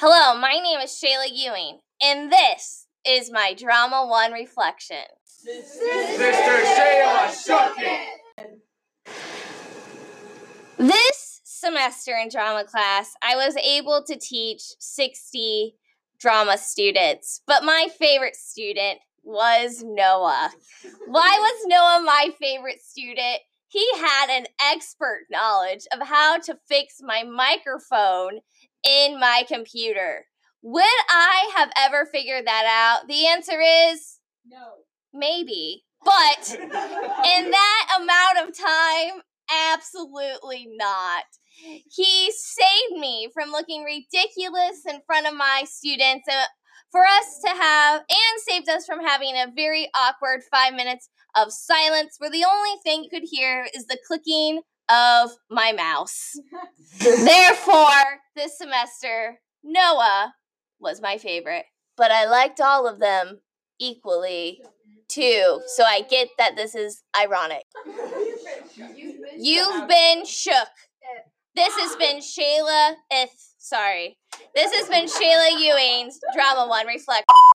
Hello, my name is Shayla Ewing, and this is my Drama 1 reflection. Mr. Shayla shook! This semester in drama class, I was able to teach 60 drama students, but my favorite student was Noah. Why was Noah my favorite student? He had an expert knowledge of how to fix my microphone in my computer. Would I have ever figured that out? The answer is No. maybe. But in that amount of time, absolutely not. He saved me from looking ridiculous in front of my students and for us to have, and saved us from having a very awkward five minutes of silence where the only thing you could hear is the clicking of my mouse. Therefore, this semester, Noah was my favorite, but I liked all of them equally too. So I get that this is ironic. You've been shook. This has been Shayla. If sorry, this has been Shayla Ewing's Drama One Reflect.